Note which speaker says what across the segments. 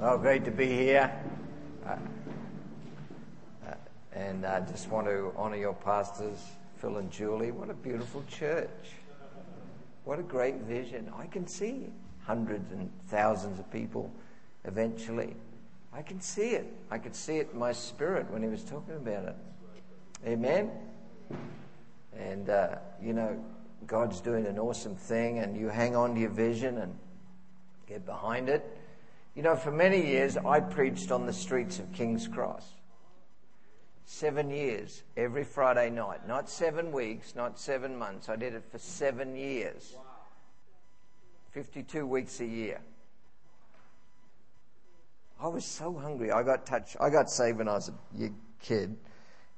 Speaker 1: Well, great to be here. Uh, uh, and I just want to honor your pastors, Phil and Julie. What a beautiful church. What a great vision. I can see hundreds and thousands of people eventually. I can see it. I could see it in my spirit when he was talking about it. Amen. And, uh, you know, God's doing an awesome thing, and you hang on to your vision and get behind it you know, for many years, I preached on the streets of King's Cross. Seven years, every Friday night. Not seven weeks, not seven months. I did it for seven years. 52 weeks a year. I was so hungry. I got touched. I got saved when I was a kid.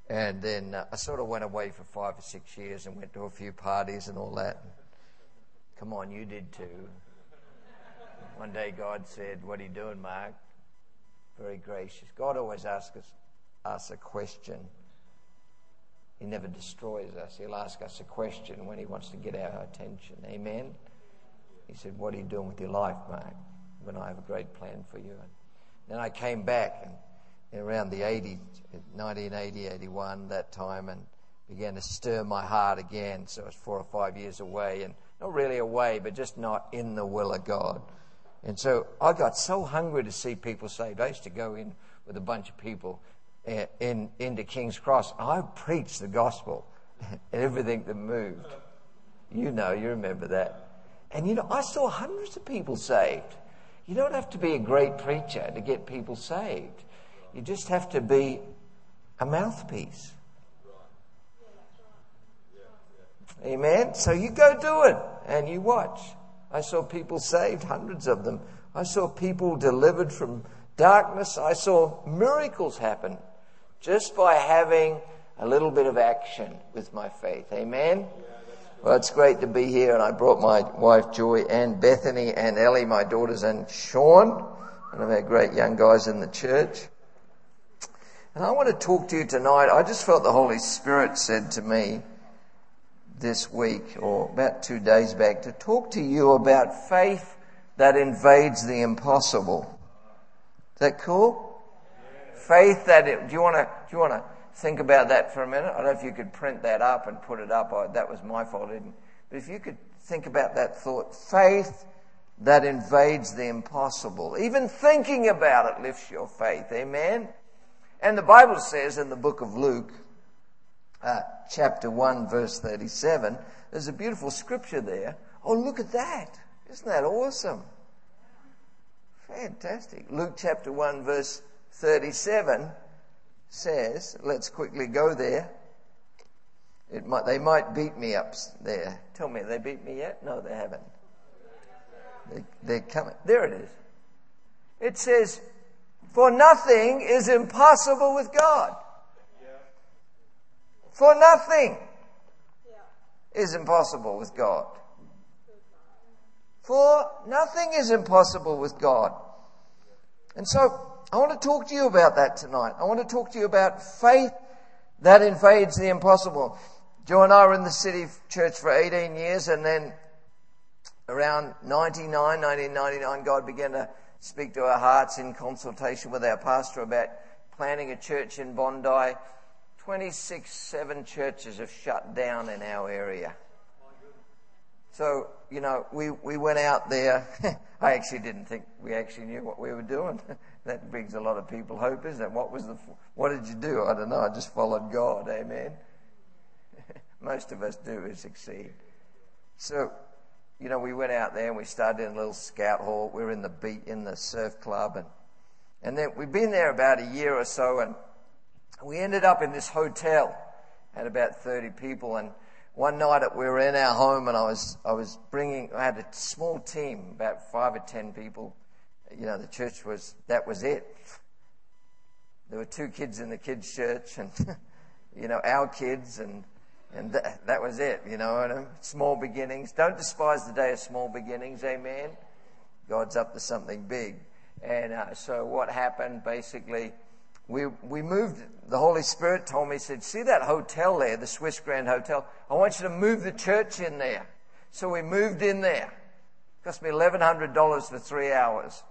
Speaker 1: And then uh, I sort of went away for five or six years and went to a few parties and all that. Come on, you did too. One day God said, What are you doing, Mark? Very gracious. God always asks us, us a question. He never destroys us. He'll ask us a question when He wants to get our attention. Amen? He said, What are you doing with your life, Mark? When I have a great plan for you. And then I came back and around the 80, 1980, 81, that time, and began to stir my heart again. So I was four or five years away, and not really away, but just not in the will of God. And so I got so hungry to see people saved. I used to go in with a bunch of people in, in into King's Cross. I preached the gospel and everything that moved. You know, you remember that. And you know, I saw hundreds of people saved. You don't have to be a great preacher to get people saved. You just have to be a mouthpiece. Amen. So you go do it and you watch. I saw people saved, hundreds of them. I saw people delivered from darkness. I saw miracles happen just by having a little bit of action with my faith. Amen? Well, it's great to be here, and I brought my wife Joy and Bethany and Ellie, my daughters, and Sean, one of our great young guys in the church. And I want to talk to you tonight. I just felt the Holy Spirit said to me, this week or about two days back to talk to you about faith that invades the impossible. Is that cool? Faith that it, do you want to do you want to think about that for a minute? I don't know if you could print that up and put it up. I, that was my fault, didn't. But if you could think about that thought, faith that invades the impossible. Even thinking about it lifts your faith. Amen. And the Bible says in the book of Luke, uh, chapter 1, verse 37. There's a beautiful scripture there. Oh, look at that. Isn't that awesome? Fantastic. Luke chapter 1, verse 37 says, let's quickly go there. It might, they might beat me up there. Tell me, they beat me yet? No, they haven't. They, they're coming. There it is. It says, For nothing is impossible with God. For nothing is impossible with God. For nothing is impossible with God. And so I want to talk to you about that tonight. I want to talk to you about faith that invades the impossible. Joy and I were in the city church for 18 years and then around 99, 1999, God began to speak to our hearts in consultation with our pastor about planting a church in Bondi 26, seven churches have shut down in our area. So, you know, we, we went out there. I actually didn't think we actually knew what we were doing. that brings a lot of people hope, isn't it? What was the, what did you do? I don't know. I just followed God. Amen. Most of us do succeed. So, you know, we went out there and we started in a little scout hall. We were in the beat, in the surf club and, and then we've been there about a year or so and we ended up in this hotel, had about 30 people, and one night we were in our home and I was, I was bringing, I had a small team, about five or 10 people. You know, the church was, that was it. There were two kids in the kids' church and, you know, our kids and, and that, was it, you know, and, small beginnings. Don't despise the day of small beginnings, amen? God's up to something big. And uh, so what happened basically, we, we moved, the Holy Spirit told me, he said, see that hotel there, the Swiss Grand Hotel? I want you to move the church in there. So we moved in there. It cost me $1,100 for three hours.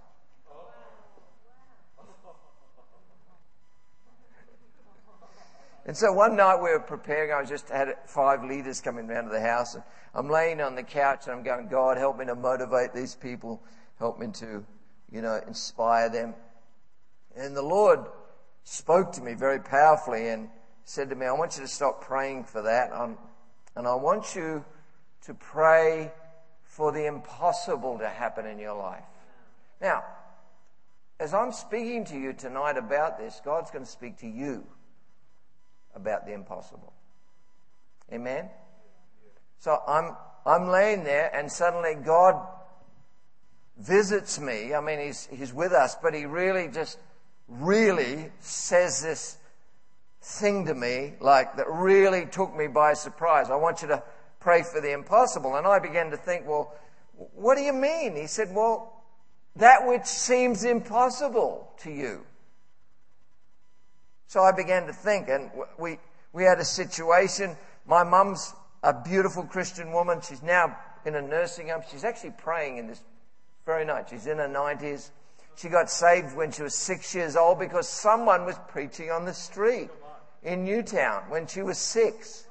Speaker 1: And so one night we were preparing. I was just had five leaders coming around to the house, and I'm laying on the couch and I'm going, God, help me to motivate these people, help me to, you know, inspire them. And the Lord spoke to me very powerfully and said to me, I want you to stop praying for that, um, and I want you to pray for the impossible to happen in your life. Now, as I'm speaking to you tonight about this, God's going to speak to you about the impossible. Amen? So I'm, I'm laying there and suddenly God visits me. I mean, he's, he's with us, but he really just, really says this thing to me, like, that really took me by surprise. I want you to pray for the impossible. And I began to think, well, what do you mean? He said, well, that which seems impossible to you. So I began to think, and we, we had a situation. My mum's a beautiful Christian woman. She's now in a nursing home. She's actually praying in this very night. She's in her 90s. She got saved when she was six years old because someone was preaching on the street in Newtown when she was six.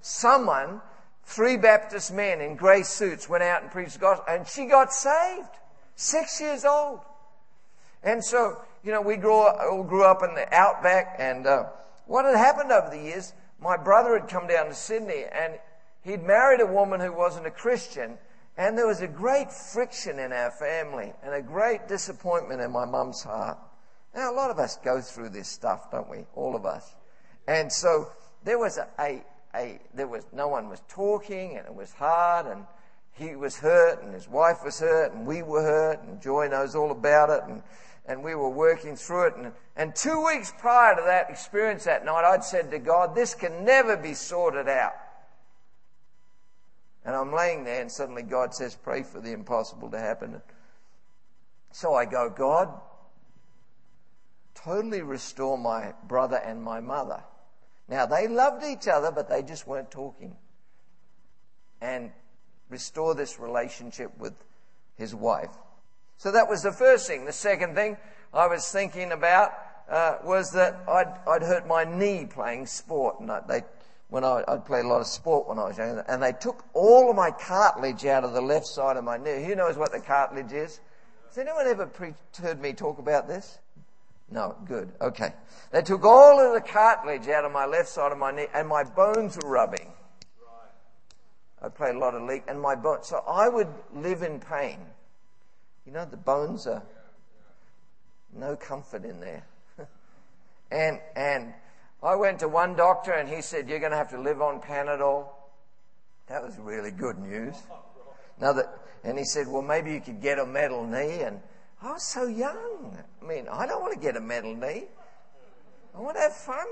Speaker 1: Someone, three Baptist men in grey suits, went out and preached the gospel, and she got saved. Six years old. And so, you know, we grew up, all grew up in the outback, and uh, what had happened over the years, my brother had come down to Sydney, and he'd married a woman who wasn't a Christian, and there was a great friction in our family, and a great disappointment in my mum's heart. Now, a lot of us go through this stuff, don't we? All of us. And so there was a, a, a, there was, no one was talking and it was hard and he was hurt and his wife was hurt and we were hurt and Joy knows all about it and, and we were working through it. And, and two weeks prior to that experience that night, I'd said to God, this can never be sorted out. And I'm laying there and suddenly God says, pray for the impossible to happen. So I go, God, totally restore my brother and my mother. Now, they loved each other, but they just weren't talking. And restore this relationship with his wife. So that was the first thing. The second thing I was thinking about uh, was that I'd, I'd hurt my knee playing sport. And I, they, when I, I'd played a lot of sport when I was young, and they took all of my cartilage out of the left side of my knee. Who knows what the cartilage is? Has anyone ever pre- heard me talk about this? No, good. Okay. They took all of the cartilage out of my left side of my knee and my bones were rubbing. I played a lot of league and my bones. So I would live in pain. You know, the bones are no comfort in there. and, and I went to one doctor and he said, you're going to have to live on Panadol. That was really good news. That, and he said, well, maybe you could get a metal knee and I was so young. I mean, I don't want to get a metal knee. I want to have fun.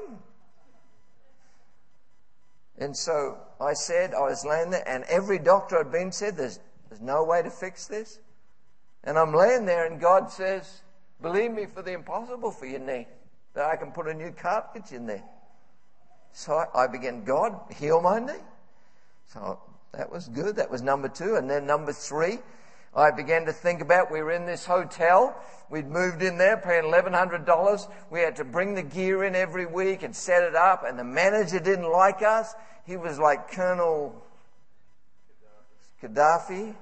Speaker 1: And so I said, I was laying there, and every doctor I'd been said, there's, there's no way to fix this. And I'm laying there, and God says, Believe me for the impossible for your knee, that I can put a new cartilage in there. So I, began, God, heal my knee. So that was good. That was number two. And then number three, I began to think about we were in this hotel. We'd moved in there paying $1,100. We had to bring the gear in every week and set it up, and the manager didn't like us. He was like Colonel Gaddafi.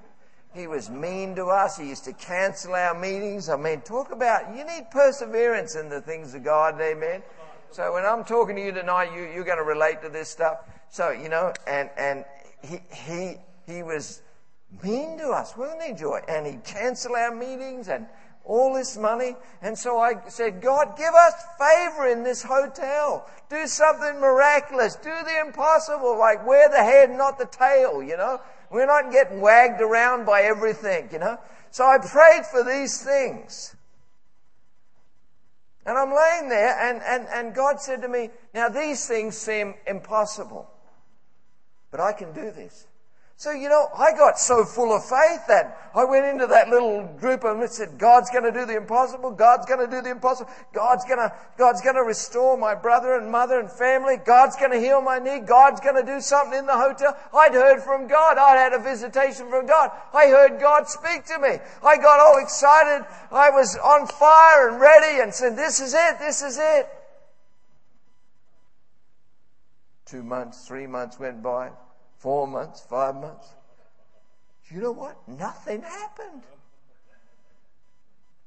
Speaker 1: He was mean to us. He used to cancel our meetings. I mean, talk about, you need perseverance in the things of God, amen? So when I'm talking to you tonight, you, you're going to relate to this stuff. So, you know, and, and he, he, he was mean to us, wasn't he, Joy? And he'd cancel our meetings and all this money. And so I said, God, give us favor in this hotel. Do something miraculous. Do the impossible, like wear the head, not the tail, you know? We're not getting wagged around by everything, you know? So I prayed for these things. And I'm laying there, and, and, and God said to me, Now these things seem impossible, but I can do this. So, you know, I got so full of faith that I went into that little group and said, God's to do the impossible. God's to do the impossible. God's to, God's to restore my brother and mother and family. God's to heal my knee. God's to do something in the hotel. I'd heard from God. I'd had a visitation from God. I heard God speak to me. I got all excited. I was on fire and ready and said, this is it. This is it. Two months, three months went by, four months, five months. You know what? Nothing happened.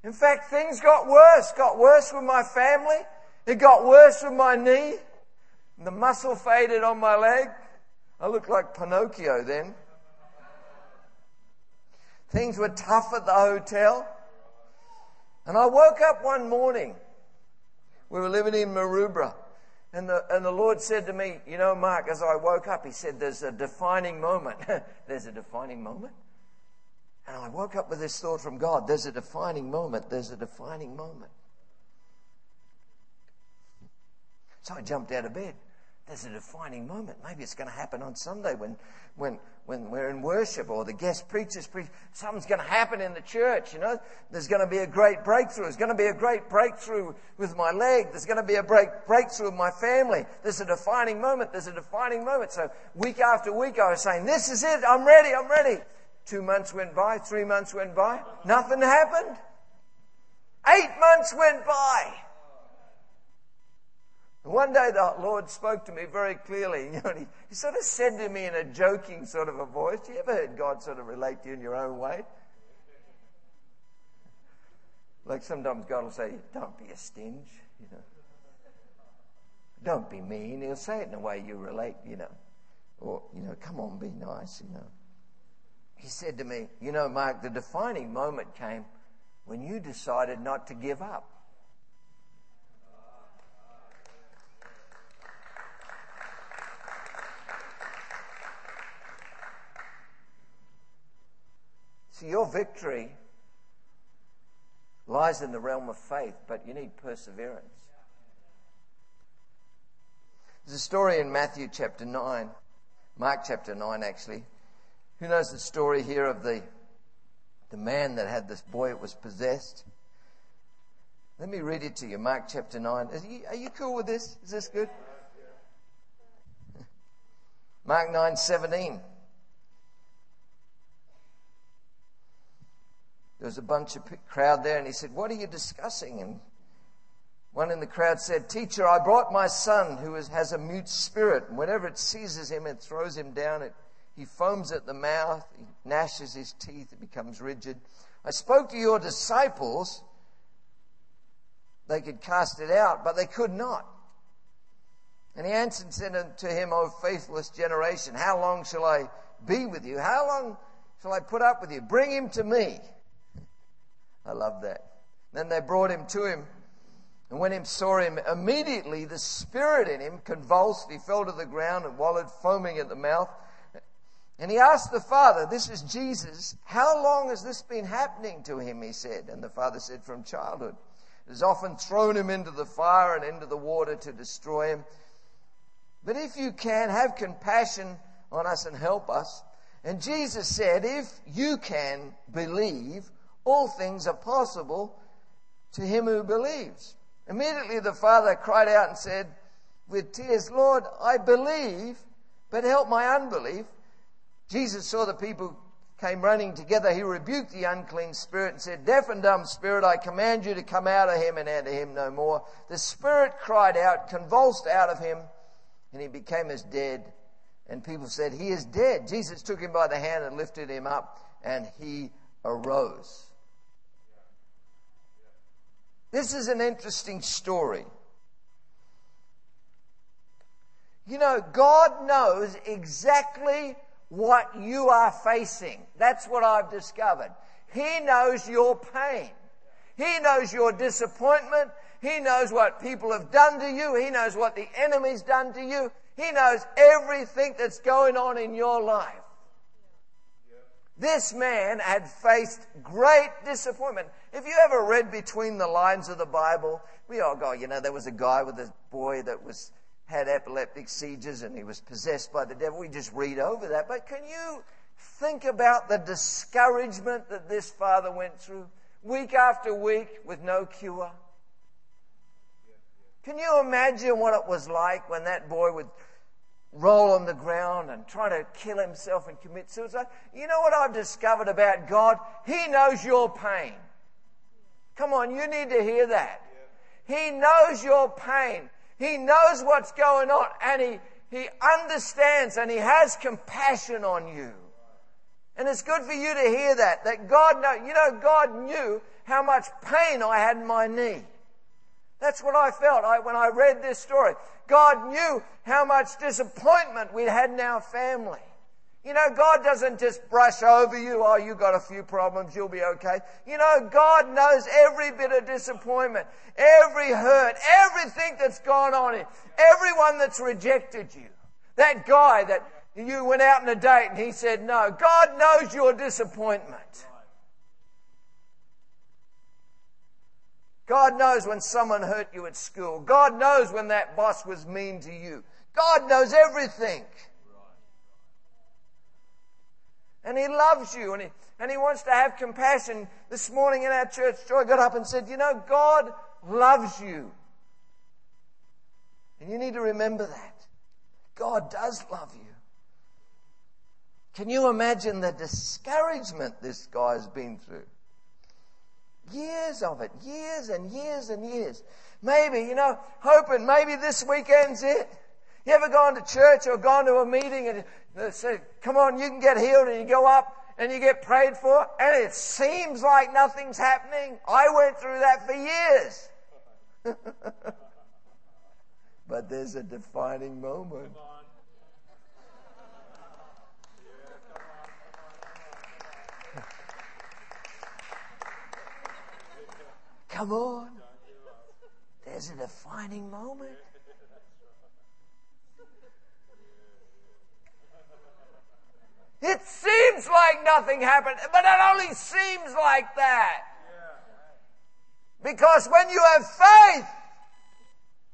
Speaker 1: In fact, things got worse. Got worse with my family. It got worse with my knee. The muscle faded on my leg. I looked like Pinocchio then. Things were tough at the hotel. And I woke up one morning. We were living in Maroubra. And the, and the Lord said to me, You know, Mark, as I woke up, He said, There's a defining moment. There's a defining moment? And I woke up with this thought from God there's a defining moment. There's a defining moment. So I jumped out of bed there's a defining moment. Maybe it's going to happen on Sunday when, when, when we're in worship or the guest preachers preach. Something's going to happen in the church, you know. There's going to be a great breakthrough. There's going to be a great breakthrough with my leg. There's going to be a break, breakthrough with my family. There's a defining moment. There's a defining moment. So week after week I was saying, this is it. I'm ready. I'm ready. Two months went by. Three months went by. Nothing happened. Eight months went by. One day the Lord spoke to me very clearly. You know, he, he, sort of said to me in a joking sort of a voice. You ever heard God sort of relate to you in your own way? Like sometimes God will say, Don't be a stinge, you know. Don't be mean. He'll say it in a way you relate, you know. Or, you know, come on, be nice, you know. He said to me, You know, Mark, the defining moment came when you decided not to give up. See, your victory lies in the realm of faith, but you need perseverance. There's a story in Matthew chapter 9, Mark chapter 9 actually. Who knows the story here of the, the man that had this boy that was possessed? Let me read it to you. Mark chapter 9. You, are you cool with this? Is this good? Mark 9 17. There was a bunch of crowd there, and he said, What are you discussing? And one in the crowd said, Teacher, I brought my son who is, has a mute spirit, and whenever it seizes him, it throws him down. It, he foams at the mouth, he gnashes his teeth, it becomes rigid. I spoke to your disciples, they could cast it out, but they could not. And he answered and said to him, O faithless generation, how long shall I be with you? How long shall I put up with you? Bring him to me. I love that. Then they brought him to him. And when he saw him, immediately the spirit in him convulsed. He fell to the ground and wallowed, foaming at the mouth. And he asked the father, This is Jesus. How long has this been happening to him? He said. And the father said, From childhood. It has often thrown him into the fire and into the water to destroy him. But if you can, have compassion on us and help us. And Jesus said, If you can believe, all things are possible to him who believes. Immediately the father cried out and said with tears, Lord, I believe, but help my unbelief. Jesus saw the people came running together. He rebuked the unclean spirit and said, Deaf and dumb spirit, I command you to come out of him and enter him no more. The spirit cried out, convulsed out of him, and he became as dead. And people said, He is dead. Jesus took him by the hand and lifted him up, and he arose. This is an interesting story. You know, God knows exactly what you are facing. That's what I've discovered. He knows your pain. He knows your disappointment. He knows what people have done to you. He knows what the enemy's done to you. He knows everything that's going on in your life. This man had faced great disappointment. If you ever read between the lines of the Bible, we all go, you know, there was a guy with a boy that was had epileptic seizures and he was possessed by the devil. We just read over that. But can you think about the discouragement that this father went through week after week with no cure? Can you imagine what it was like when that boy would roll on the ground and try to kill himself and commit suicide. You know what I've discovered about God? He knows your pain. Come on, you need to hear that. He knows your pain. He knows what's going on and he, He understands and He has compassion on you. And it's good for you to hear that, that God know, you know, God knew how much pain I had in my knee. That's what I felt I, when I read this story. God knew how much disappointment we had in our family. You know, God doesn't just brush over you, oh, you got a few problems, you'll be okay. You know, God knows every bit of disappointment, every hurt, everything that's gone on in, everyone that's rejected you. That guy that you went out on a date and he said no. God knows your disappointment. God knows when someone hurt you at school. God knows when that boss was mean to you. God knows everything. And He loves you and He, and he wants to have compassion. This morning in our church, Joy got up and said, You know, God loves you. And you need to remember that. God does love you. Can you imagine the discouragement this guy's been through? Years of it, years and years and years. Maybe, you know, hoping maybe this weekend's it. You ever gone to church or gone to a meeting and they say, come on, you can get healed and you go up and you get prayed for and it seems like nothing's happening. I went through that for years. but there's a defining moment. Come on. There's a defining moment. It seems like nothing happened, but it only seems like that. Because when you have faith,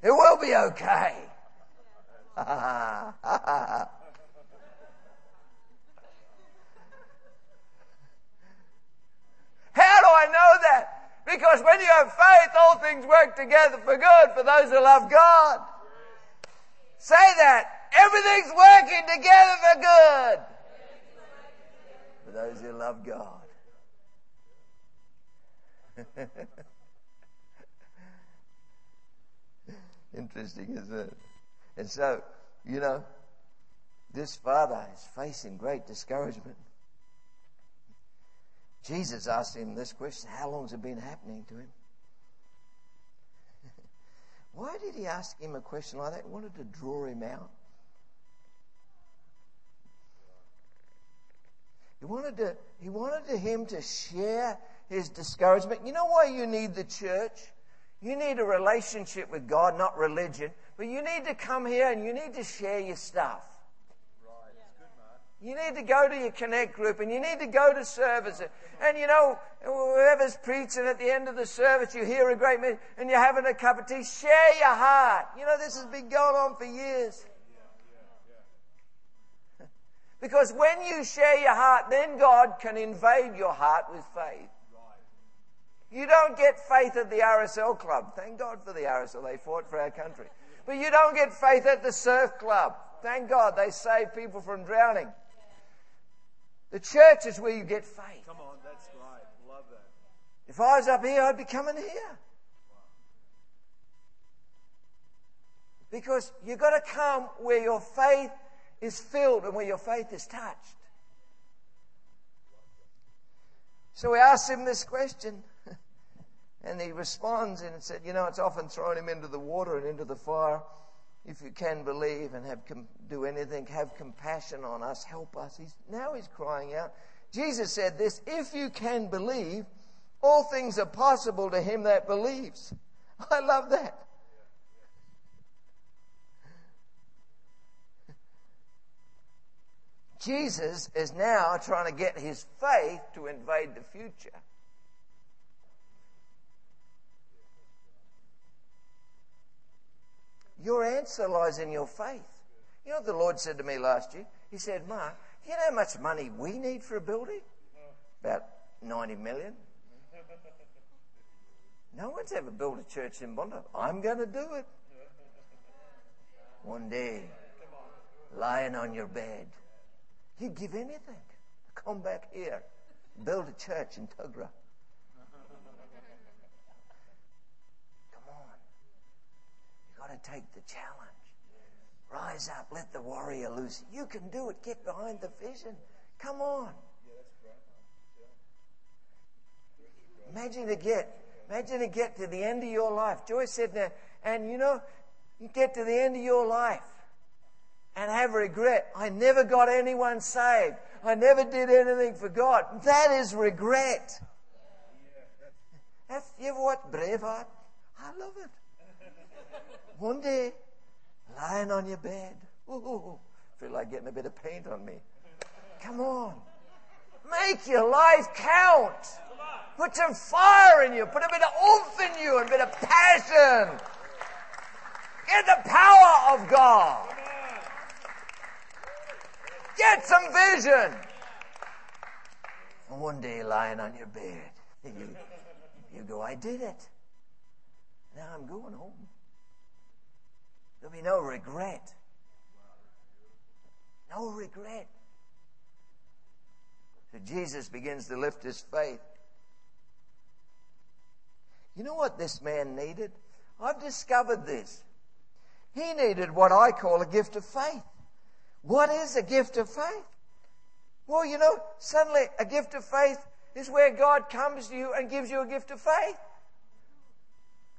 Speaker 1: it will be okay. How do I know that? Because when you have faith, all things work together for good for those who love God. Say that. Everything's working together for good for those who love God. Interesting, isn't it? And so, you know, this father is facing great discouragement. Jesus asked him this question How long has it been happening to him? Why did he ask him a question like that? He wanted to draw him out. He wanted, to, he wanted to him to share his discouragement. You know why you need the church? You need a relationship with God, not religion. But you need to come here and you need to share your stuff. You need to go to your connect group and you need to go to service. And you know, whoever's preaching at the end of the service, you hear a great message and you're having a cup of tea, share your heart. You know, this has been going on for years. Because when you share your heart, then God can invade your heart with faith. You don't get faith at the RSL club. Thank God for the RSL. They fought for our country. But you don't get faith at the surf club. Thank God they save people from drowning. The church is where you get faith.
Speaker 2: Come on, that's right. Love that.
Speaker 1: If I was up here, I'd be coming here. Because you've got to come where your faith is filled and where your faith is touched. So we asked him this question, and he responds and said, You know, it's often thrown him into the water and into the fire if you can believe and have com- do anything, have compassion on us, help us. He's, now he's crying out. Jesus said this if you can believe, all things are possible to him that believes. I love that. Jesus is now trying to get his faith to invade the future. Your answer lies in your faith. You know what the Lord said to me last year? He said, Mark, you know how much money we need for a building? About 90 million. No one's ever built a church in Bondi. I'm going to do it. One day, lying on your bed, you'd give anything to come back here, build a church in Tuggerah. Come on. You've got to take the challenge. Rise up. Let the warrior loose. You can do it. Get behind the vision. Come on. Imagine to get, imagine to get to the end of your life. Joyce said that, and you know, you get to the end of your life and have regret. I never got anyone saved. I never did anything for God. That is regret. Have you ever watched Braveheart? I love it. One day, lying on your bed. Ooh, feel like getting a bit of paint on me. Come on. Make your life count. Put some fire in you. Put a bit of oomph in you and a bit of passion. Get the power of God. Get some vision. And one day lying on your bed, you, you go, I did it. Now I'm going home. There'll be no regret. No regret. So Jesus begins to lift his faith. You know what this man needed? I've discovered this. He needed what I call a gift of faith. What is a gift of faith? Well, you know, suddenly a gift of faith is where God comes to you and gives you a gift of faith.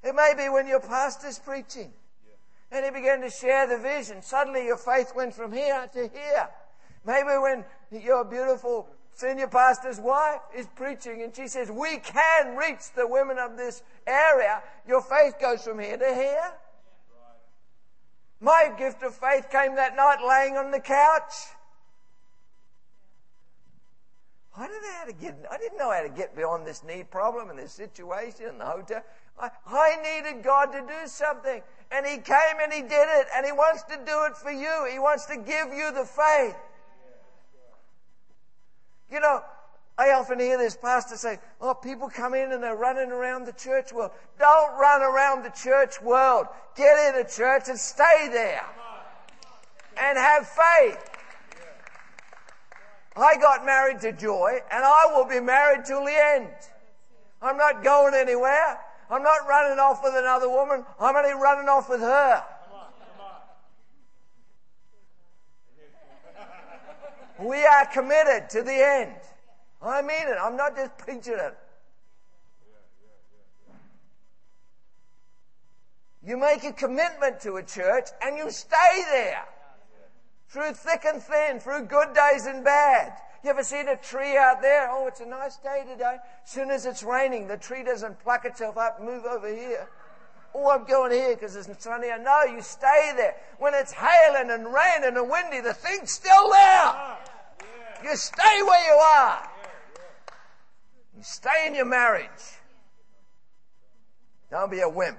Speaker 1: It may be when your pastor's preaching and he began to share the vision. Suddenly your faith went from here to here. Maybe when your beautiful senior pastor's wife is preaching and she says, We can reach the women of this area. Your faith goes from here to here. My gift of faith came that night laying on the couch. I didn't know how to get, I didn't know how to get beyond this knee problem and this situation in the hotel. I, I needed God to do something. And He came and He did it. And He wants to do it for you. He wants to give you the faith. You know, I often hear this pastor say, Oh, people come in and they're running around the church world. Don't run around the church world. Get in a church and stay there. And have faith. I got married to Joy, and I will be married till the end. I'm not going anywhere. I'm not running off with another woman. I'm only running off with her. We are committed to the end. I mean it. I'm not just preaching it. You make a commitment to a church and you stay there through thick and thin, through good days and bad. You ever seen a tree out there? Oh, it's a nice day today. As soon as it's raining, the tree doesn't pluck itself up move over here. Oh, I'm going here because it's sunny. No, you stay there. When it's hailing and raining and windy, the thing's still there. You stay where you are. You stay in your marriage. Don't be a wimp.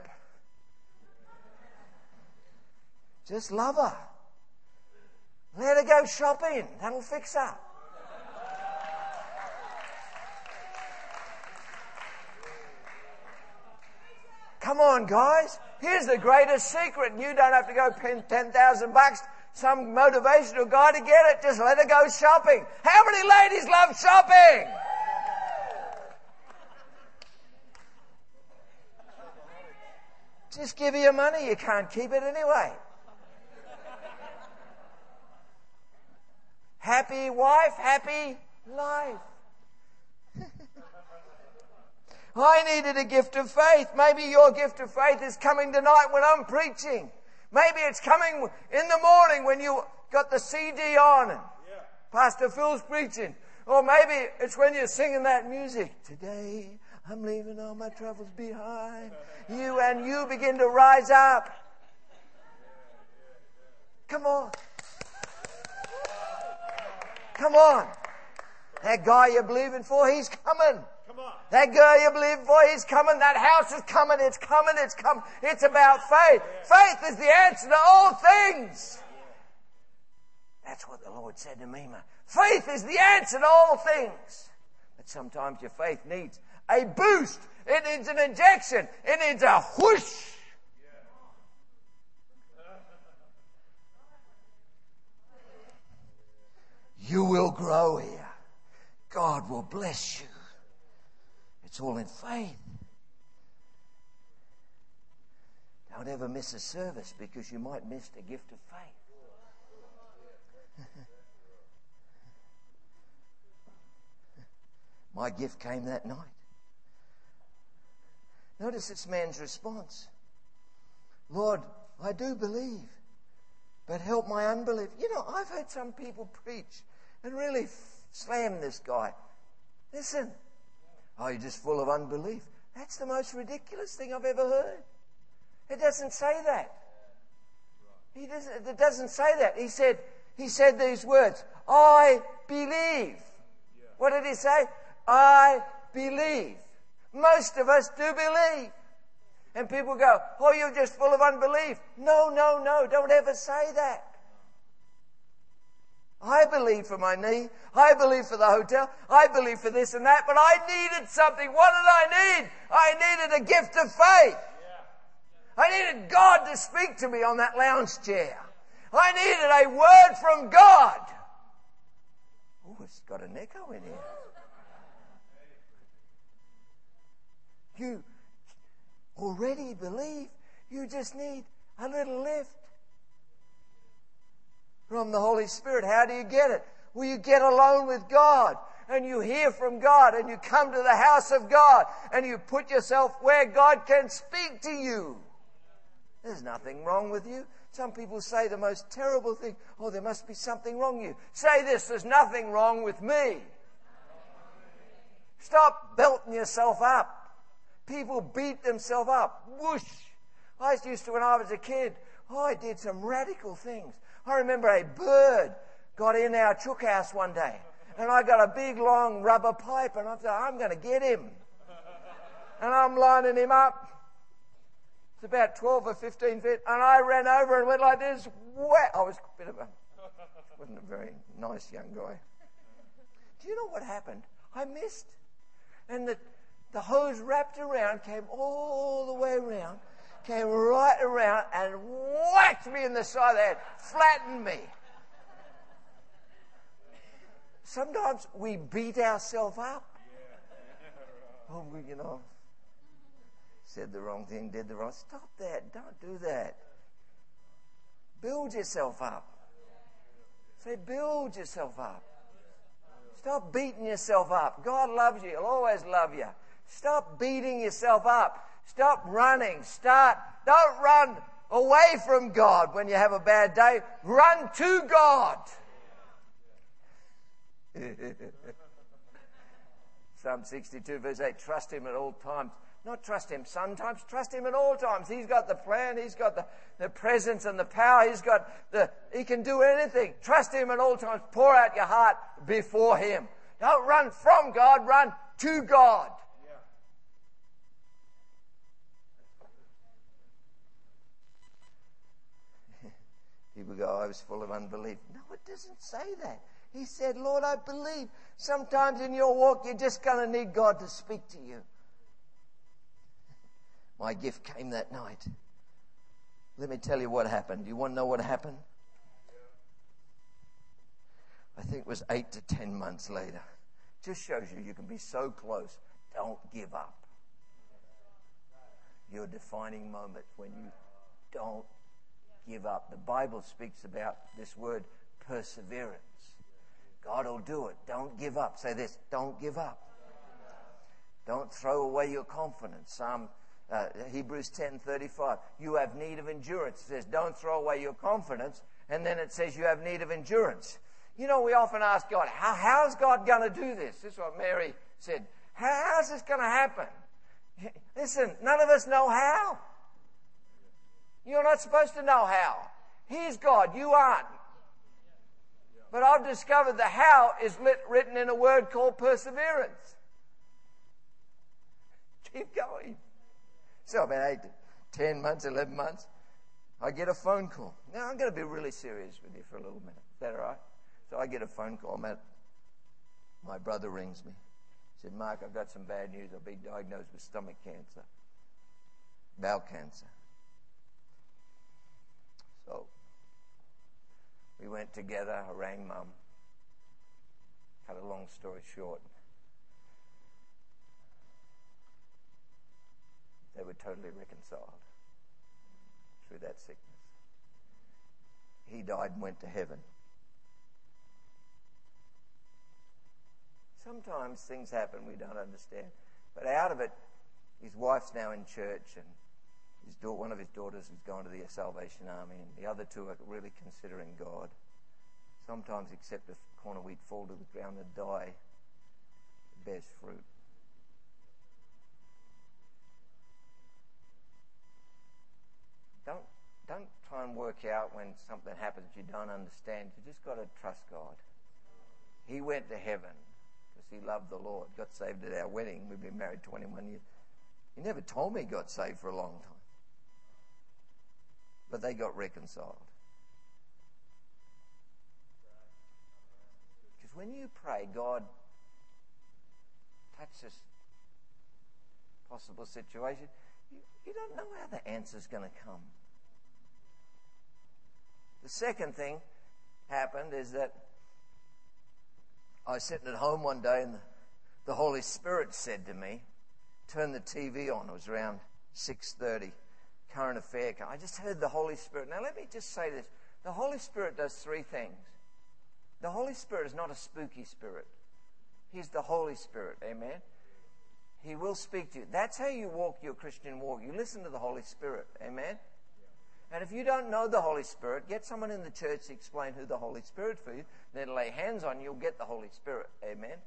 Speaker 1: Just love her. Let her go shopping. That'll fix her. Come on, guys. Here's the greatest secret. You don't have to go spend 10,000 bucks, some motivational guy to get it. Just let her go shopping. How many ladies love shopping? Just give her your money. You can't keep it anyway. Happy wife, happy life. I needed a gift of faith. Maybe your gift of faith is coming tonight when I'm preaching. Maybe it's coming in the morning when you got the CD on and yeah. Pastor Phil's preaching. Or maybe it's when you're singing that music. Today I'm leaving all my troubles behind. You and you begin to rise up. Come on. Come on. That guy you're believing for, he's coming. Come. That girl you believe for, he's coming. That house is coming. It's coming. It's coming. It's about faith. Faith is the answer to all things. That's what the Lord said to me, man. Faith is the answer to all things. But sometimes your faith needs a boost. It needs an injection. It needs a whoosh. You will grow here. God will bless you. It's all in faith. Don't ever miss a service because you might miss the gift of faith. My gift came that night. Notice this man's response Lord, I do believe, but help my unbelief. You know, I've heard some people preach and really slam this guy. Listen, oh, you're just full of unbelief. That's the most ridiculous thing I've ever heard. It doesn't say that. He doesn't, it doesn't say that. He said, he said these words, I believe. What did he say? I believe. Most of us do believe. And people go, Oh, you're just full of unbelief. No, no, no, don't ever say that. I believe for my knee. I believe for the hotel. I believe for this and that, but I needed something. What did I need? I needed a gift of faith. I needed God to speak to me on that lounge chair. I needed a word from God. Oh, it's got an echo in here. You already believe. You just need a little lift from the Holy Spirit. How do you get it? Well, you get alone with God and you hear from God and you come to the house of God and you put yourself where God can speak to you. There's nothing wrong with you. Some people say the most terrible thing. Oh, there must be something wrong with you. Say this, there's nothing wrong with me. Stop belting yourself up. People beat themselves up. Whoosh. I used to when I was a kid. Oh, I did some radical things. I remember a bird got in our chook house one day. And I got a big long rubber pipe and I thought, I'm going to get him. And I'm lining him up. It's about 12 or 15 feet. And I ran over and went like this. Whap! I was a bit of a, wasn't a very nice young guy. Do you know what happened? I missed. And the, the hose wrapped around, came all the way around, came right around and whacked me in the side of the head, flattened me. Sometimes we beat ourselves up. Oh, you know, said the wrong thing, did the wrong. Stop that. Don't do that. Build yourself up. Say, build yourself up. Stop beating yourself up. God loves you. He'll always love you. Stop beating yourself up. Stop running. Start. Don't run away from God when you have a bad day. Run to God. Psalm 62, verse 8 Trust Him at all times. Not trust Him sometimes, trust Him at all times. He's got the plan, He's got the, the presence and the power, He's got the, He can do anything. Trust Him at all times. Pour out your heart before Him. Don't run from God, run to God. People go, I was full of unbelief. No, it doesn't say that. He said, Lord, I believe. Sometimes in your walk, you're just going to need God to speak to you. My gift came that night. Let me tell you what happened. Do you want to know what happened? I think it was eight to ten months later. Just shows you you can be so close. Don't give up. Your defining moment when you don't give up. The Bible speaks about this word perseverance. God will do it. Don't give up. Say this don't give up. Don't throw away your confidence. Psalm uh, Hebrews 10:35. You have need of endurance. It says, "Don't throw away your confidence." And then it says, "You have need of endurance." You know, we often ask God, How, "How's God going to do this?" This is what Mary said. How, how's this going to happen? Listen, none of us know how. You're not supposed to know how. He's God, you aren't. But I've discovered the how is lit, written in a word called perseverance. Keep going. So about eight, ten months, eleven months, I get a phone call. Now I'm going to be really serious with you for a little minute. Is that all right? So I get a phone call. My brother rings me. He said, Mark, I've got some bad news. I've been diagnosed with stomach cancer, bowel cancer. So we went together. I rang mum. Cut a long story short. They were totally reconciled. through that sickness. He died and went to heaven. Sometimes things happen we don't understand. But out of it, his wife's now in church, and his daughter, one of his daughters has gone to the Salvation Army, and the other two are really considering God. Sometimes, except if corn of wheat fall to the ground and die, it bears fruit. Don't, don't try and work out when something happens you don't understand. You just got to trust God. He went to heaven because he loved the Lord. Got saved at our wedding. We've been married 21 years. He never told me he got saved for a long time. But they got reconciled. Because when you pray, God touches possible situation. You, you don't know how the answer's going to come. The second thing happened is that I was sitting at home one day and the, the Holy Spirit said to me, turn the TV on. It was around 6.30, current affair. I just heard the Holy Spirit. Now let me just say this. The Holy Spirit does three things. The Holy Spirit is not a spooky spirit. He's the Holy Spirit. Amen. He will speak to you. That's how you walk your Christian walk. You listen to the Holy Spirit. Amen. And if you don't know the Holy Spirit, get someone in the church to explain who the Holy Spirit for you. Then lay hands on you, you'll get the Holy Spirit. Amen.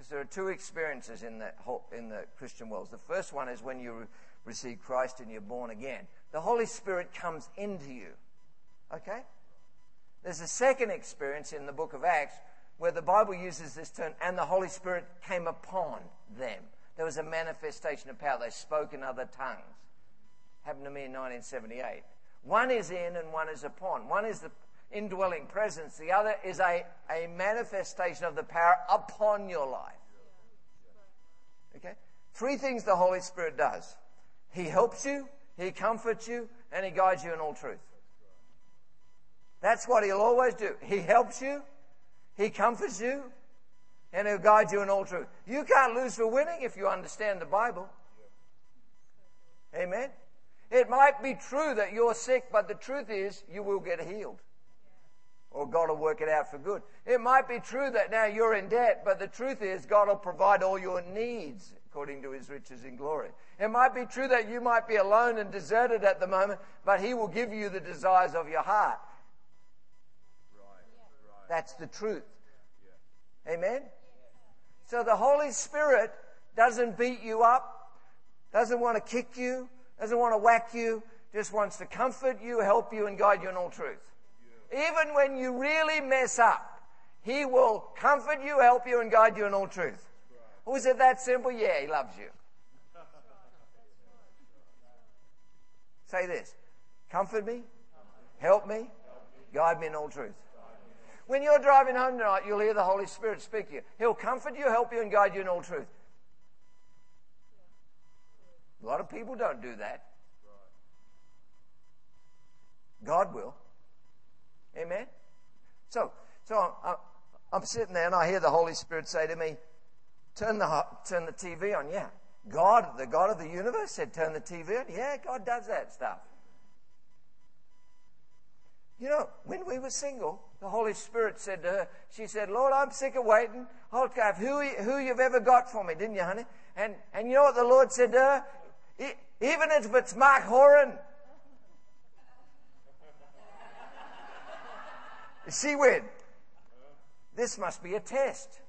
Speaker 1: Because there are two experiences in the, whole, in the Christian world. The first one is when you receive Christ and you're born again. The Holy Spirit comes into you. Okay? There's a second experience in the book of Acts where the Bible uses this term, and the Holy Spirit came upon them. There was a manifestation of power. They spoke in other tongues. Happened to me in 1978. One is in and one is upon. One is the indwelling presence. The other is a, a manifestation of the power upon your life. Okay? Three things the Holy Spirit does. He helps you, He comforts you, and He guides you in all truth. That's what He'll always do. He helps you, he comforts you and He'll guide you in all truth. You can't lose for winning if you understand the Bible. Amen. It might be true that you're sick, but the truth is you will get healed. Or God will work it out for good. It might be true that now you're in debt, but the truth is God will provide all your needs according to his riches in glory. It might be true that you might be alone and deserted at the moment, but he will give you the desires of your heart. That's the truth. Amen? So the Holy Spirit doesn't beat you up, doesn't want to kick you, doesn't want to whack you, just wants to comfort you, help you, and guide you in all truth. Even when you really mess up, He will comfort you, help you, and guide you in all truth. Or is it that simple? Yeah, He loves you. Say this Comfort me, help me, guide me in all truth. When you're driving home tonight, you'll hear the Holy Spirit speak to you. He'll comfort you, help you, and guide you in all truth. A lot of people don't do that. God will. Amen? So, so I'm, sitting there and I hear the Holy Spirit say to me, turn the, turn the TV on. Yeah. God, the God of the universe said turn the TV on. Yeah, God does that stuff. You know, when we were single, the Holy Spirit said to her, she said, Lord, I'm sick of waiting. I'll have who, who you've ever got for me, didn't you, honey? And, and you know what the Lord said to her? Even if it's Mark Horan. Went, this must be a test.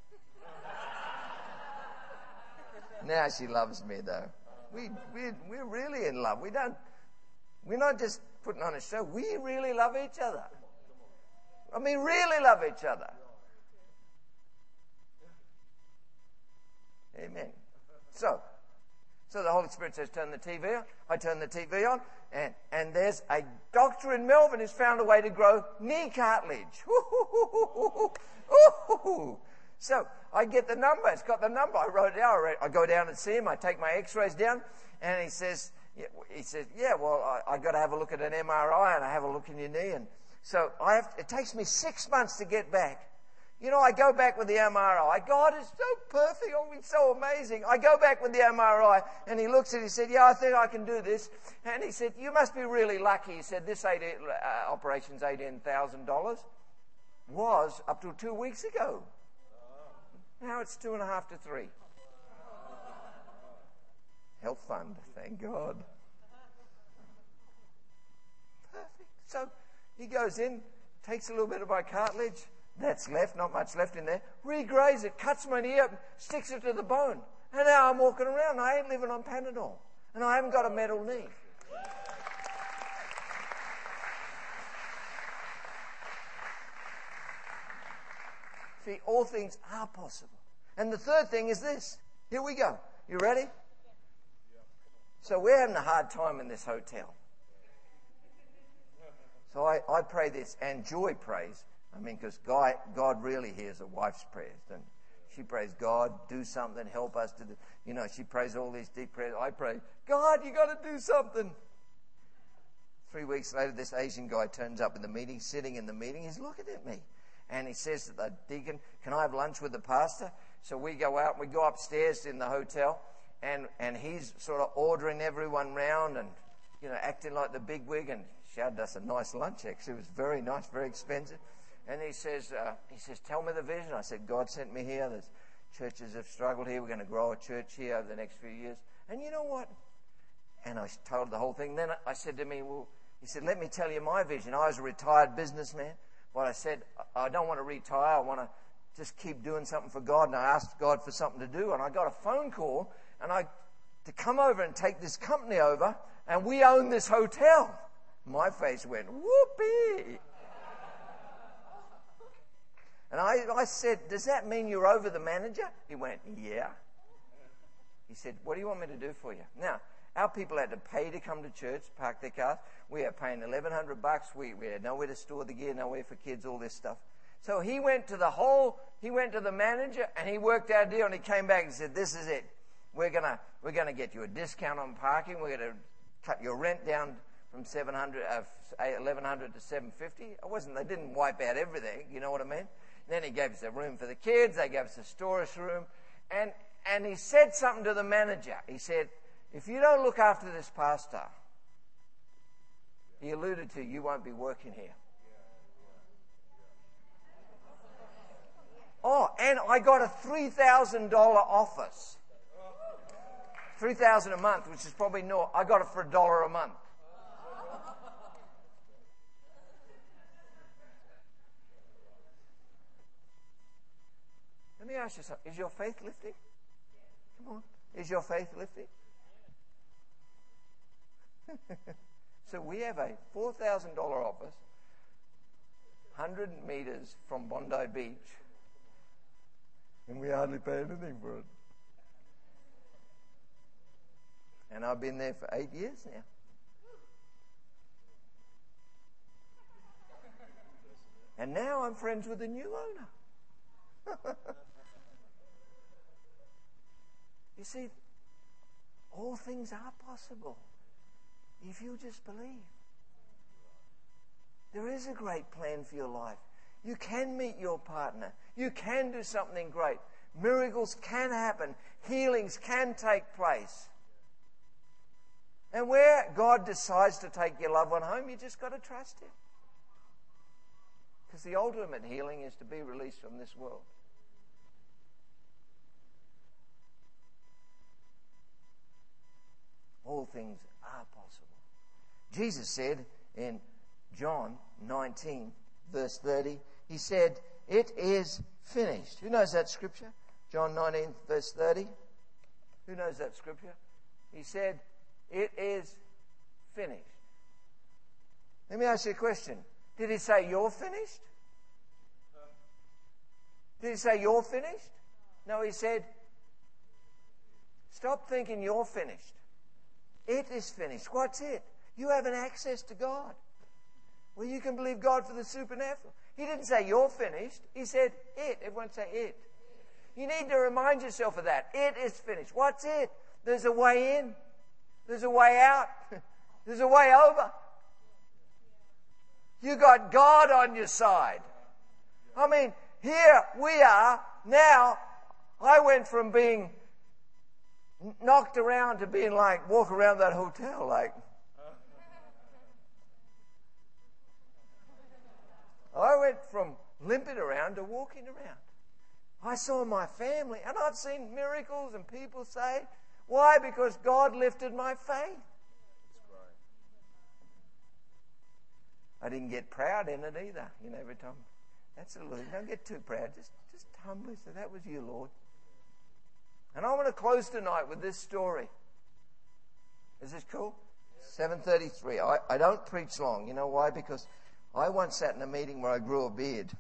Speaker 1: now she loves me though. We, we, we're really in love. We don't, we're not just putting on a show. We really love each other. I mean, really love each other. Amen. So, so the Holy Spirit says, turn the TV on. I turn the TV on, and, and there's a doctor in Melbourne who's found a way to grow knee cartilage. So I get the number. It's got the number. I wrote it down. I go down and see him. I take my x-rays down, and he says, he says, yeah, well, I, I got to have a look at an MRI and I have a look in your knee. And so I have, it takes me six months to get back. You know, I go back with the MRI. God is so perfect. Oh, it's so amazing. I go back with the MRI and he looks at it. He said, Yeah, I think I can do this. And he said, You must be really lucky. He said, This 80, uh, operation's $18,000. Was up to two weeks ago. Now it's two and a half to three. Health fund, thank God. Perfect. So he goes in, takes a little bit of my cartilage that's left, not much left in there, regraze it, cuts my knee up, sticks it to the bone. And now I'm walking around. I ain't living on Panadol. And I haven't got a metal knee. See, all things are possible. And the third thing is this. Here we go. You ready? So we're having a hard time in this hotel. So I, I pray this, and Joy prays. I mean, because God, God really hears a wife's prayers. And she prays, God, do something, help us to do. You know, she prays all these deep prayers. I pray, God, you got to do something. Three weeks later, this Asian guy turns up in the meeting, sitting in the meeting. He's looking at me. And he says to the deacon, Can I have lunch with the pastor? So we go out, we go upstairs in the hotel, and, and he's sort of ordering everyone round and, you know, acting like the big wig. And had us a nice lunch, actually. It was very nice, very expensive. And he says, uh, he says, tell me the vision. I said, God sent me here. There's churches have struggled here. We're going to grow a church here over the next few years. And you know what? And I told the whole thing. Then I said to me, well, he said, let me tell you my vision. I was a retired businessman. But I said, I don't want to retire. I want to just keep doing something for God. And I asked God for something to do. And I got a phone call and I, to come over and take this company over. And we own this hotel. My face went, whoopee. And I, I said, Does that mean you're over the manager? He went, Yeah. He said, What do you want me to do for you? Now, our people had to pay to come to church, park their cars. We are paying 1100 bucks. We, we had nowhere to store the gear, nowhere for kids, all this stuff. So he went to the whole, he went to the manager and he worked out a deal and he came back and said, This is it. We're gonna, we're gonna get you a discount on parking. We're gonna cut your rent down from 700, uh, 1100 to 750. I wasn't, they didn't wipe out everything. You know what I mean? Then he gave us a room for the kids. They gave us a storage room. And, and he said something to the manager. He said, if you don't look after this pastor, he alluded to, you won't be working here. Oh, and I got a $3,000 office. 3000 a month, which is probably no. I got it for a dollar a month. Ask you something. Is your faith lifting? Come on. Is your faith lifting? so we have a $4,000 office, 100 meters from Bondi Beach, and we hardly pay anything for it. And I've been there for eight years now. And now I'm friends with the new owner. You see, all things are possible if you just believe. There is a great plan for your life. You can meet your partner. You can do something great. Miracles can happen. Healings can take place. And where God decides to take your loved one home, you just got to trust Him. Because the ultimate healing is to be released from this world. All things are possible. Jesus said in John 19, verse 30, He said, It is finished. Who knows that scripture? John 19, verse 30. Who knows that scripture? He said, It is finished. Let me ask you a question. Did he say, You're finished? Did he say, You're finished? No, he said, Stop thinking you're finished. It is finished. What's it? You have an access to God. Well, you can believe God for the supernatural. He didn't say you're finished. He said it. Everyone say it. You need to remind yourself of that. It is finished. What's it? There's a way in. There's a way out. There's a way over. You got God on your side. I mean, here we are now. I went from being knocked around to being like, walk around that hotel like. I went from limping around to walking around. I saw my family and I've seen miracles and people say, why? Because God lifted my faith. I didn't get proud in it either. You know, every time. That's a little, don't get too proud. Just, just humbly say, that was you, Lord. And I want to close tonight with this story. Is this cool? 733. I, I don't preach long. You know why? Because I once sat in a meeting where I grew a beard.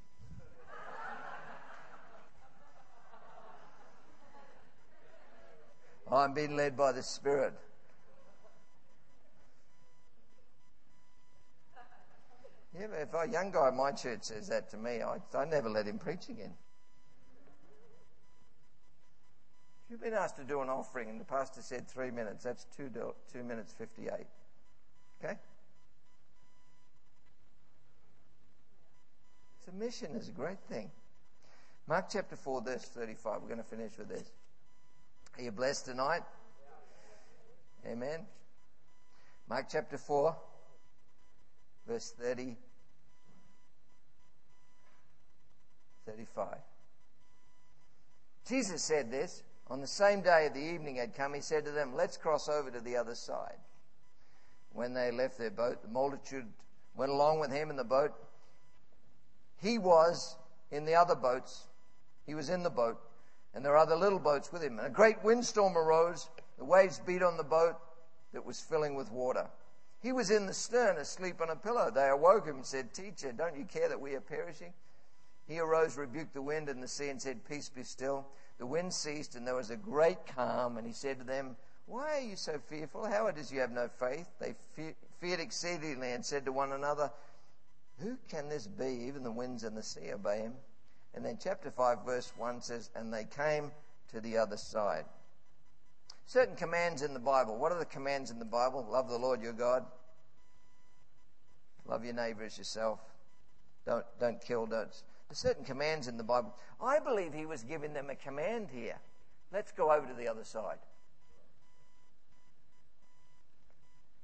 Speaker 1: I'm being led by the Spirit. Yeah, but if a young guy in my church says that to me, I, I never let him preach again. If you've been asked to do an offering and the pastor said three minutes, that's two, two minutes 58. Okay? Submission is a great thing. Mark chapter 4, verse 35. We're going to finish with this. Are you blessed tonight? Amen. Mark chapter 4, verse 30, 35. Jesus said this. On the same day the evening had come, he said to them, Let's cross over to the other side. When they left their boat, the multitude went along with him in the boat. He was in the other boats. He was in the boat and there were other little boats with him. And a great windstorm arose. The waves beat on the boat that was filling with water. He was in the stern, asleep on a pillow. They awoke him and said, Teacher, don't you care that we are perishing? He arose, rebuked the wind and the sea, and said, Peace be still. The wind ceased, and there was a great calm. And he said to them, Why are you so fearful? How it is you have no faith? They feared exceedingly and said to one another, Who can this be? Even the winds and the sea obey him. And then chapter 5, verse 1 says, And they came to the other side. Certain commands in the Bible. What are the commands in the Bible? Love the Lord your God. Love your neighbor as yourself. Don't, don't kill. Don't. There's certain commands in the Bible. I believe he was giving them a command here. Let's go over to the other side.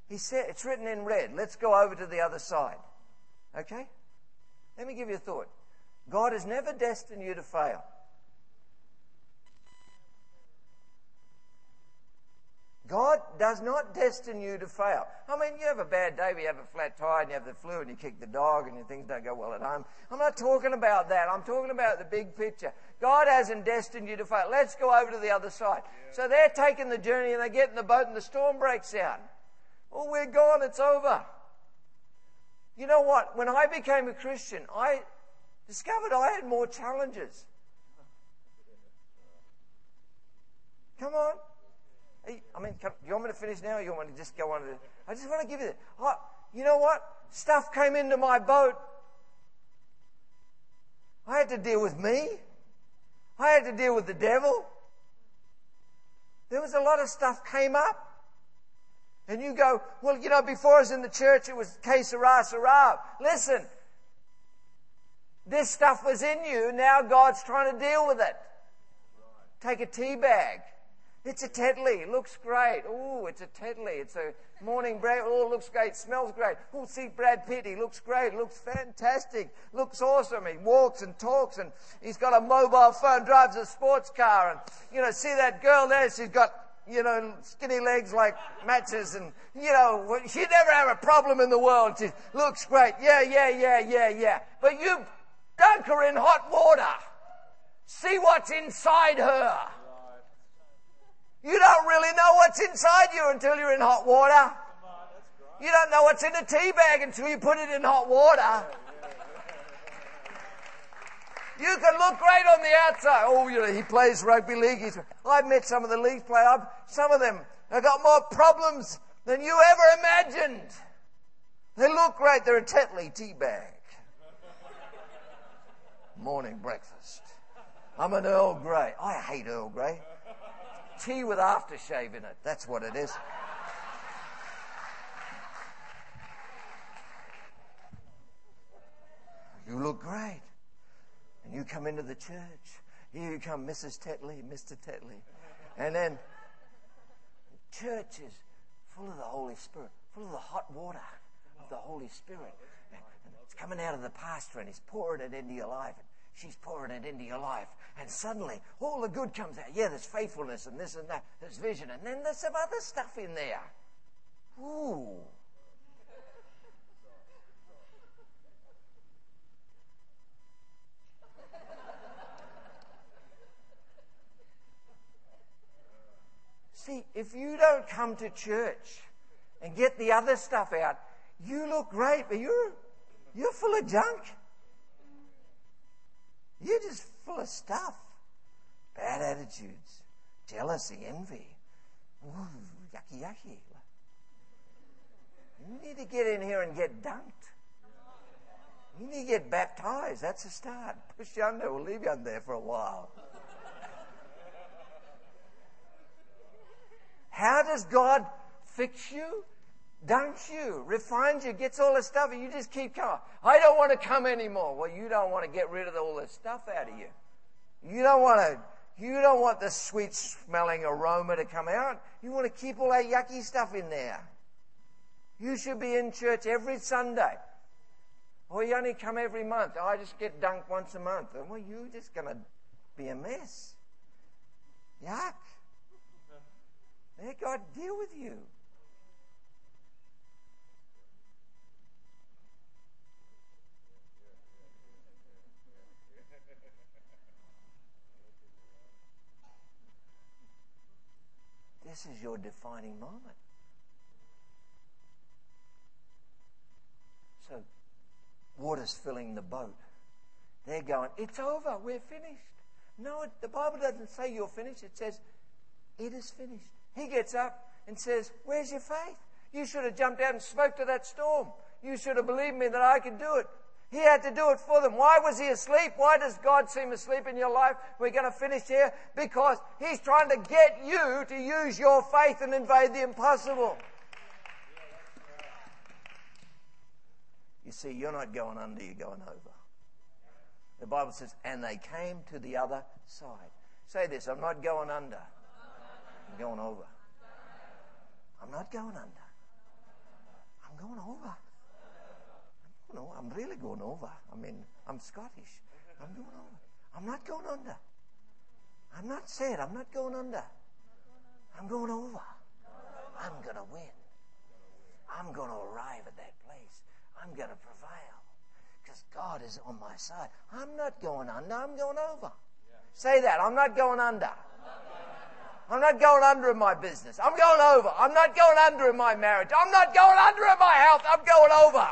Speaker 1: He said, it's written in red. Let's go over to the other side. Okay? Let me give you a thought. God has never destined you to fail. God does not destine you to fail. I mean, you have a bad day, you have a flat tire, and you have the flu, and you kick the dog, and your things don't go well at home. I'm not talking about that. I'm talking about the big picture. God hasn't destined you to fail. Let's go over to the other side. Yeah. So they're taking the journey, and they get in the boat, and the storm breaks out. Oh, we're gone. It's over. You know what? When I became a Christian, I discovered I had more challenges. Come on. I mean, do you want me to finish now or you want me to just go on to I just want to give you that. Oh, you know what? Stuff came into my boat. I had to deal with me. I had to deal with the devil. There was a lot of stuff came up. And you go, well, you know, before I was in the church, it was que sera, sera. Listen, this stuff was in you. Now God's trying to deal with it. Take a tea bag. It's a Tetley. Looks great. Oh, it's a Tetley. It's a morning break. Oh, looks great. Smells great. Oh, see Brad Pitt. He looks great. Looks fantastic. Looks awesome. He walks and talks and he's got a mobile phone, drives a sports car and, you know, see that girl there? She's got, you know, skinny legs like matches and, you know, she'd never have a problem in the world. She looks great. Yeah, yeah, yeah, yeah, yeah. But you Dunk her in hot water. See what's inside her. You don't really know what's inside you until you're in hot water. You don't know what's in a tea bag until you put it in hot water. You can look great on the outside. Oh, you know, he plays rugby league. He's, I've met some of the league players. Some of them have got more problems than you ever imagined. They look great. They're a Tetley tea bag morning breakfast. I'm an Earl Grey. I hate Earl Grey. Tea with aftershave in it. That's what it is. You look great. And you come into the church. Here you come, Mrs. Tetley, Mr. Tetley. And then the church is full of the Holy Spirit, full of the hot water of the Holy Spirit. And it's coming out of the pastor and he's pouring it into your life. And she's pouring it into your life. And suddenly all the good comes out. Yeah, there's faithfulness and this and that. There's vision. And then there's some other stuff in there. Ooh. See, if you don't come to church and get the other stuff out, you look great, but you're, you're full of junk. You're just full of stuff. Bad attitudes, jealousy, envy. Ooh, yucky, yucky. You need to get in here and get dunked. You need to get baptized. That's a start. Push you under. We'll leave you under there for a while. How does God fix you? Don't you? Refines you, gets all the stuff, and you just keep coming. I don't want to come anymore. Well, you don't want to get rid of all the stuff out of you. You don't want to. You don't want the sweet smelling aroma to come out. You want to keep all that yucky stuff in there. You should be in church every Sunday. Or you only come every month. I just get dunked once a month. Well, you're just going to be a mess. Yuck. Let God deal with you. This is your defining moment. So, water's filling the boat. They're going, It's over, we're finished. No, the Bible doesn't say you're finished, it says, It is finished. He gets up and says, Where's your faith? You should have jumped out and spoke to that storm. You should have believed me that I could do it. He had to do it for them. Why was he asleep? Why does God seem asleep in your life? We're going to finish here because he's trying to get you to use your faith and invade the impossible. You see, you're not going under, you're going over. The Bible says, and they came to the other side. Say this I'm not going under. I'm going over. I'm not going under. I'm going over. Going over. I'm really going over. I mean, I'm Scottish. I'm going over. I'm not going under. I'm not sad. I'm not going under. I'm going over. I'm going to win. I'm going to arrive at that place. I'm going to prevail because God is on my side. I'm not going under. I'm going over. Say that. I'm not going under. I'm not going under in my business. I'm going over. I'm not going under in my marriage. I'm not going under in my health. I'm going over.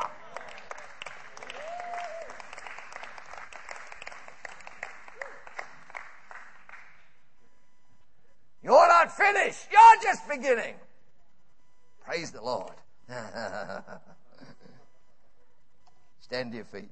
Speaker 1: You're not finished. You're just beginning. Praise the Lord. Stand to your feet.